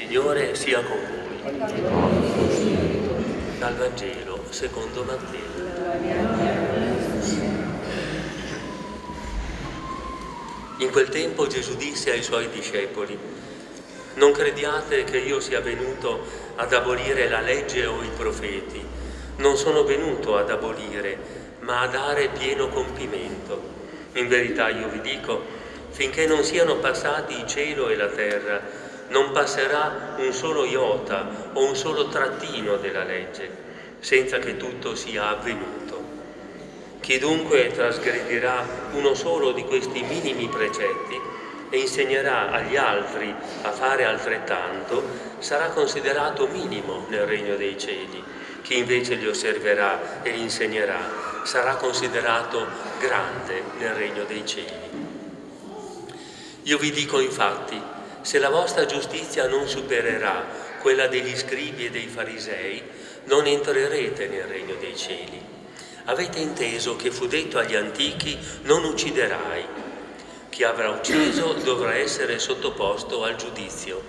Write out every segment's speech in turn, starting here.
Signore sia con voi. Dal Vangelo secondo Matteo. In quel tempo Gesù disse ai suoi discepoli, non crediate che io sia venuto ad abolire la legge o i profeti. Non sono venuto ad abolire, ma a dare pieno compimento. In verità io vi dico, finché non siano passati il cielo e la terra, non passerà un solo iota o un solo trattino della legge, senza che tutto sia avvenuto. Chi dunque trasgredirà uno solo di questi minimi precetti e insegnerà agli altri a fare altrettanto, sarà considerato minimo nel regno dei cieli. Chi invece li osserverà e li insegnerà sarà considerato grande nel regno dei cieli. Io vi dico infatti, se la vostra giustizia non supererà quella degli scribi e dei farisei, non entrerete nel regno dei cieli. Avete inteso che fu detto agli antichi non ucciderai. Chi avrà ucciso dovrà essere sottoposto al giudizio.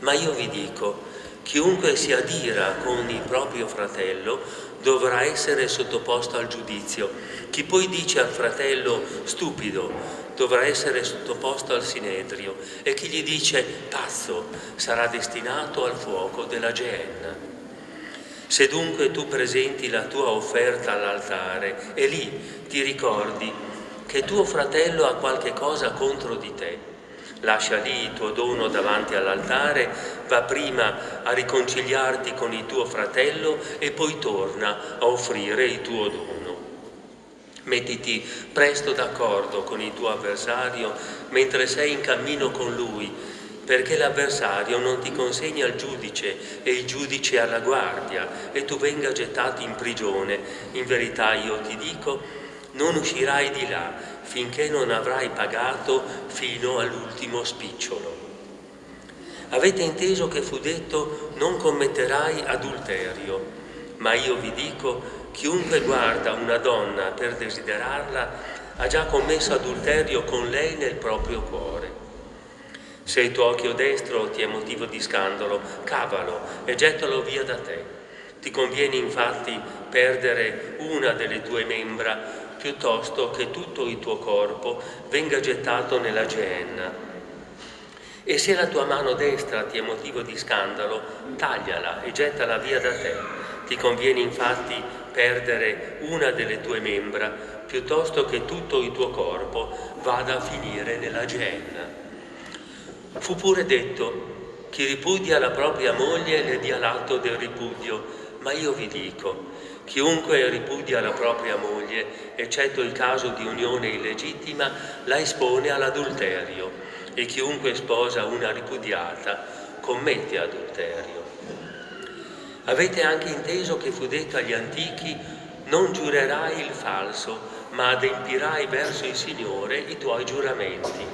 Ma io vi dico, chiunque si adira con il proprio fratello dovrà essere sottoposto al giudizio. Chi poi dice al fratello stupido dovrà essere sottoposto al sinedrio e chi gli dice pazzo sarà destinato al fuoco della Geenna. Se dunque tu presenti la tua offerta all'altare e lì ti ricordi che tuo fratello ha qualche cosa contro di te, lascia lì il tuo dono davanti all'altare, va prima a riconciliarti con il tuo fratello e poi torna a offrire il tuo dono. Mettiti presto d'accordo con il tuo avversario mentre sei in cammino con lui, perché l'avversario non ti consegna al giudice e il giudice alla guardia e tu venga gettato in prigione. In verità io ti dico, non uscirai di là finché non avrai pagato fino all'ultimo spicciolo. Avete inteso che fu detto non commetterai adulterio, ma io vi dico Chiunque guarda una donna per desiderarla ha già commesso adulterio con lei nel proprio cuore. Se il tuo occhio destro ti è motivo di scandalo, cavalo e gettalo via da te. Ti conviene infatti perdere una delle tue membra piuttosto che tutto il tuo corpo venga gettato nella geenna. E se la tua mano destra ti è motivo di scandalo, tagliala e gettala via da te. Ti conviene infatti perdere una delle tue membra piuttosto che tutto il tuo corpo vada a finire nella genna. Fu pure detto, chi ripudia la propria moglie le dia l'atto del ripudio, ma io vi dico, chiunque ripudia la propria moglie, eccetto il caso di unione illegittima, la espone all'adulterio e chiunque sposa una ripudiata commette adulterio. Avete anche inteso che fu detto agli antichi non giurerai il falso, ma adempirai verso il Signore i tuoi giuramenti.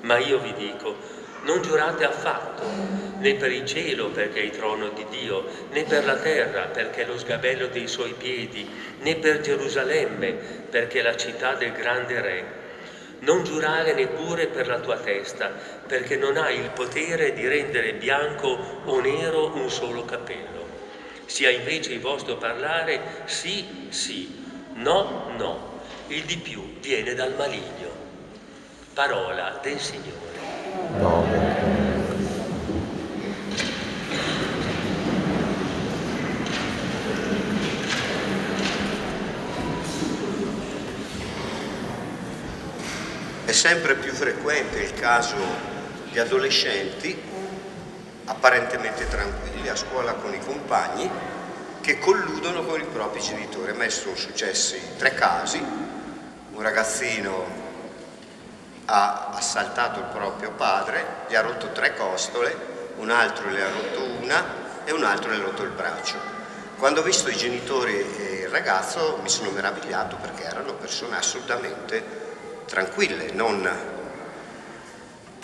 Ma io vi dico, non giurate affatto, né per il cielo perché è il trono di Dio, né per la terra perché è lo sgabello dei suoi piedi, né per Gerusalemme perché è la città del grande Re. Non giurare neppure per la tua testa, perché non hai il potere di rendere bianco o nero un solo capello sia invece il vostro parlare sì, sì, no, no. Il di più viene dal maligno. Parola del Signore. No. È sempre più frequente il caso di adolescenti apparentemente tranquilli a scuola con i compagni che colludono con i propri genitori. A me sono successi tre casi, un ragazzino ha assaltato il proprio padre, gli ha rotto tre costole, un altro le ha rotto una e un altro le ha rotto il braccio. Quando ho visto i genitori e il ragazzo mi sono meravigliato perché erano persone assolutamente tranquille, non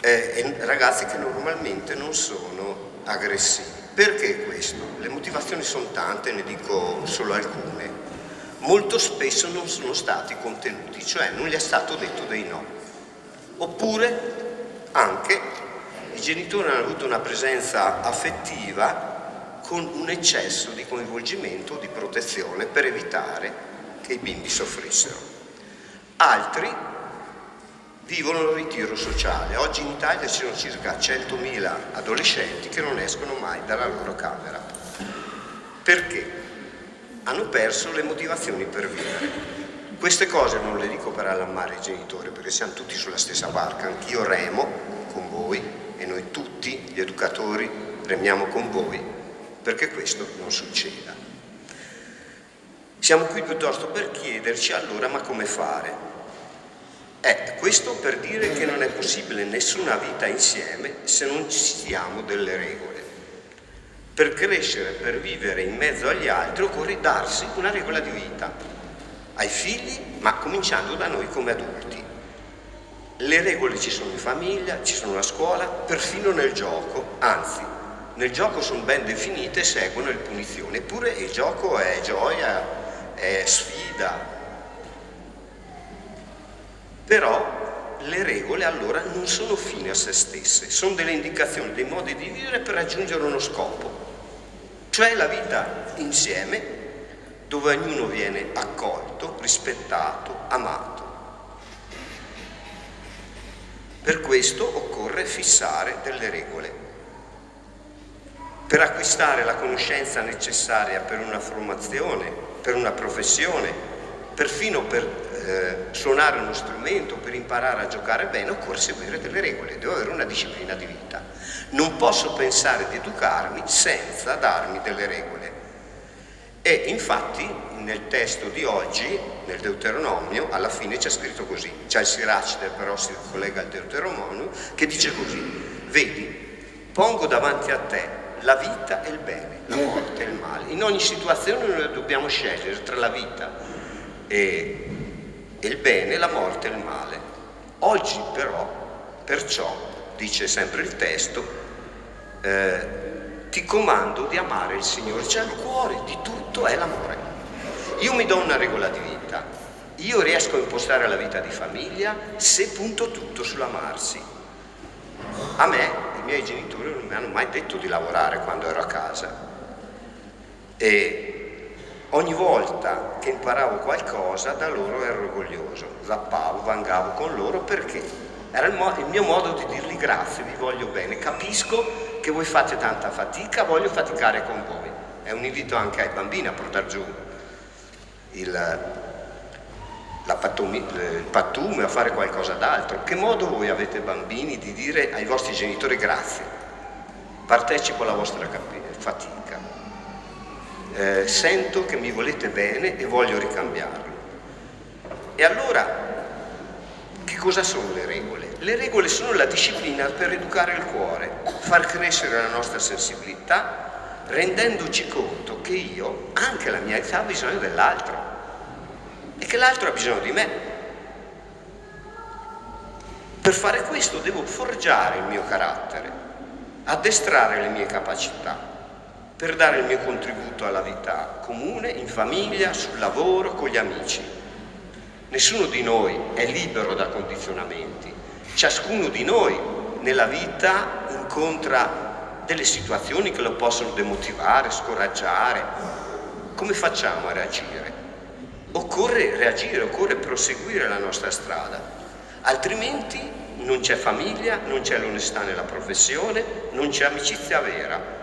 eh, ragazzi che normalmente non sono aggressivi. Perché questo? Le motivazioni sono tante, ne dico solo alcune. Molto spesso non sono stati contenuti, cioè non gli è stato detto dei no. Oppure anche i genitori hanno avuto una presenza affettiva con un eccesso di coinvolgimento, di protezione per evitare che i bimbi soffrissero. Altri vivono il ritiro sociale. Oggi in Italia ci sono circa 100.000 adolescenti che non escono mai dalla loro camera. Perché? Hanno perso le motivazioni per vivere. Queste cose non le dico per allarmare i genitori, perché siamo tutti sulla stessa barca, anch'io remo con voi e noi tutti, gli educatori, remiamo con voi, perché questo non succeda. Siamo qui piuttosto per chiederci allora ma come fare? Eh, questo per dire che non è possibile nessuna vita insieme se non ci diamo delle regole. Per crescere, per vivere in mezzo agli altri occorre darsi una regola di vita ai figli, ma cominciando da noi come adulti. Le regole ci sono in famiglia, ci sono a scuola, perfino nel gioco, anzi, nel gioco sono ben definite e seguono le punizioni, eppure il gioco è gioia, è sfida. Però le regole allora non sono fine a se stesse, sono delle indicazioni, dei modi di vivere per raggiungere uno scopo, cioè la vita insieme dove ognuno viene accolto, rispettato, amato. Per questo occorre fissare delle regole. Per acquistare la conoscenza necessaria per una formazione, per una professione, perfino per eh, suonare uno strumento, per imparare a giocare bene, occorre seguire delle regole, devo avere una disciplina di vita. Non posso pensare di educarmi senza darmi delle regole. E infatti nel testo di oggi, nel Deuteronomio, alla fine c'è scritto così, c'è il Siracide però si collega al Deuteronomio, che dice così, vedi, pongo davanti a te la vita e il bene, la morte e il male. In ogni situazione noi dobbiamo scegliere tra la vita e, il bene, la morte e il male. Oggi però, perciò, dice sempre il testo, eh, ti comando di amare il Signore, cioè il cuore di tutto è l'amore. Io mi do una regola di vita, io riesco a impostare la vita di famiglia se punto tutto sull'amarsi. A me, i miei genitori non mi hanno mai detto di lavorare quando ero a casa e ogni volta che imparavo qualcosa da loro ero orgoglioso, zappavo, vangavo con loro perché era il, mo- il mio modo di dirgli grazie, vi voglio bene, capisco che voi fate tanta fatica, voglio faticare con voi. È un invito anche ai bambini a portare giù il, patumi, il pattume, a fare qualcosa d'altro. Che modo voi avete bambini di dire ai vostri genitori grazie? Partecipo alla vostra fatica. Eh, sento che mi volete bene e voglio ricambiarlo. E allora, che cosa sono le regole? Le regole sono la disciplina per educare il cuore, far crescere la nostra sensibilità, rendendoci conto che io, anche la mia età, ho bisogno dell'altro e che l'altro ha bisogno di me. Per fare questo devo forgiare il mio carattere, addestrare le mie capacità, per dare il mio contributo alla vita comune, in famiglia, sul lavoro, con gli amici. Nessuno di noi è libero da condizionamenti Ciascuno di noi nella vita incontra delle situazioni che lo possono demotivare, scoraggiare. Come facciamo a reagire? Occorre reagire, occorre proseguire la nostra strada, altrimenti non c'è famiglia, non c'è l'onestà nella professione, non c'è amicizia vera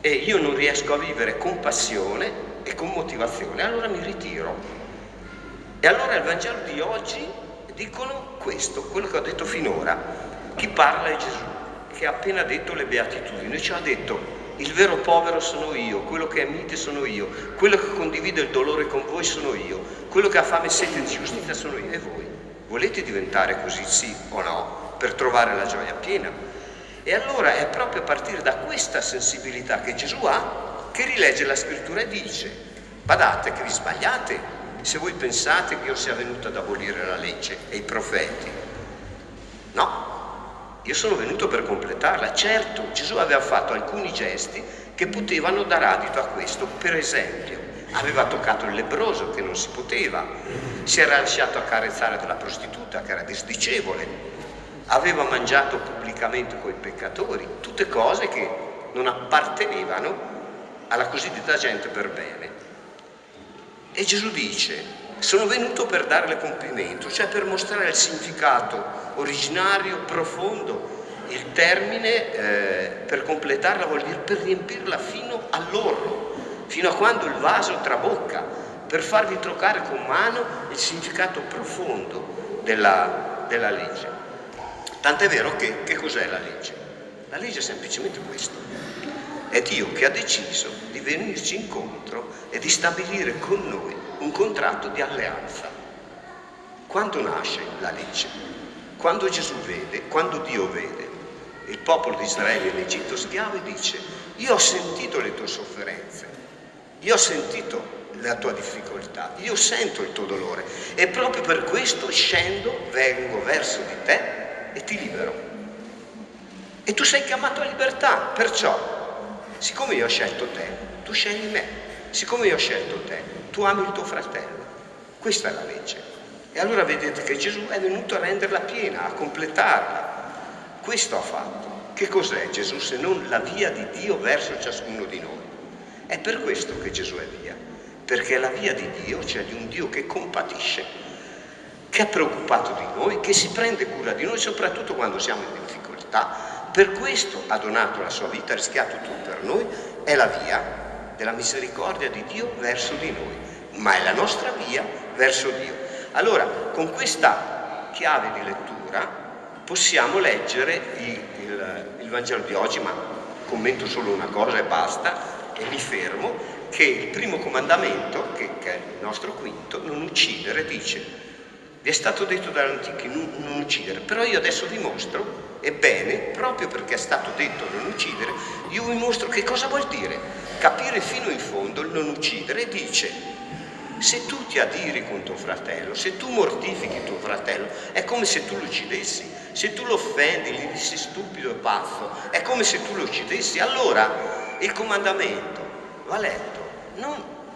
e io non riesco a vivere con passione e con motivazione, allora mi ritiro. E allora il Vangelo di oggi dicono questo, quello che ho detto finora. Chi parla è Gesù, che ha appena detto le beatitudini, ci ha detto il vero povero sono io, quello che è mite sono io, quello che condivide il dolore con voi sono io, quello che ha fame e sete di giustizia sono io e voi. Volete diventare così, sì o no, per trovare la gioia piena? E allora è proprio a partire da questa sensibilità che Gesù ha che rilegge la scrittura e dice, badate che vi sbagliate, se voi pensate che io sia venuto ad abolire la legge e i profeti. Io sono venuto per completarla. Certo, Gesù aveva fatto alcuni gesti che potevano dar adito a questo. Per esempio, aveva toccato il lebroso che non si poteva, si era lasciato accarezzare dalla prostituta che era disdicevole, aveva mangiato pubblicamente coi peccatori, tutte cose che non appartenevano alla cosiddetta gente per bene. E Gesù dice, sono venuto per darle complimento, cioè per mostrare il significato originario, profondo. Il termine eh, per completarla vuol dire per riempirla fino all'orlo, fino a quando il vaso trabocca, per farvi toccare con mano il significato profondo della, della legge. Tant'è vero che, che cos'è la legge? La legge è semplicemente questo. È Dio che ha deciso di venirci incontro e di stabilire con noi un contratto di alleanza. Quando nasce la legge? Quando Gesù vede, quando Dio vede il popolo di Israele in Egitto schiavo e dice, io ho sentito le tue sofferenze, io ho sentito la tua difficoltà, io sento il tuo dolore e proprio per questo scendo, vengo verso di te e ti libero. E tu sei chiamato a libertà, perciò, siccome io ho scelto te, tu scegli me. Siccome io ho scelto te, tu ami il tuo fratello. Questa è la legge. E allora vedete che Gesù è venuto a renderla piena, a completarla. Questo ha fatto. Che cos'è Gesù se non la via di Dio verso ciascuno di noi? È per questo che Gesù è via, perché la via di Dio, cioè di un Dio che compatisce, che è preoccupato di noi, che si prende cura di noi, soprattutto quando siamo in difficoltà. Per questo ha donato la sua vita, ha rischiato tutto per noi, è la via della misericordia di Dio verso di noi, ma è la nostra via verso Dio. Allora, con questa chiave di lettura possiamo leggere il, il, il Vangelo di oggi, ma commento solo una cosa e basta, e mi fermo, che il primo comandamento, che, che è il nostro quinto, non uccidere, dice, vi è stato detto dagli antichi non, non uccidere, però io adesso vi mostro Ebbene, proprio perché è stato detto non uccidere, io vi mostro che cosa vuol dire capire fino in fondo il non uccidere. Dice, se tu ti adiri con tuo fratello, se tu mortifichi tuo fratello, è come se tu lo uccidessi. Se tu lo offendi, gli dici stupido e pazzo, è come se tu lo uccidessi. Allora il comandamento va letto non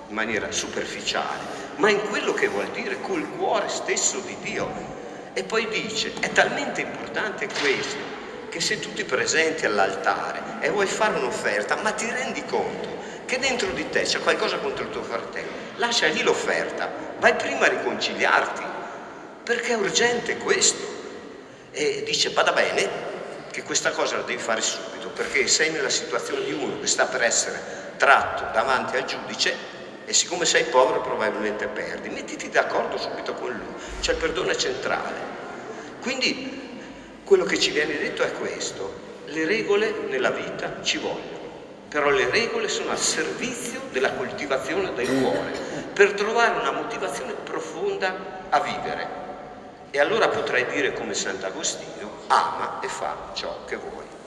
in maniera superficiale, ma in quello che vuol dire col cuore stesso di Dio. E poi dice, è talmente importante questo che se tu ti presenti all'altare e vuoi fare un'offerta, ma ti rendi conto che dentro di te c'è qualcosa contro il tuo fratello, lascia lì l'offerta, vai prima a riconciliarti, perché è urgente questo. E dice, vada bene, che questa cosa la devi fare subito, perché sei nella situazione di uno che sta per essere tratto davanti al giudice e siccome sei povero probabilmente perdi, mettiti d'accordo subito con lui, cioè il perdono centrale. Quindi quello che ci viene detto è questo, le regole nella vita ci vogliono, però le regole sono al servizio della coltivazione del cuore, per trovare una motivazione profonda a vivere. E allora potrei dire come Sant'Agostino, ama e fa ciò che vuoi.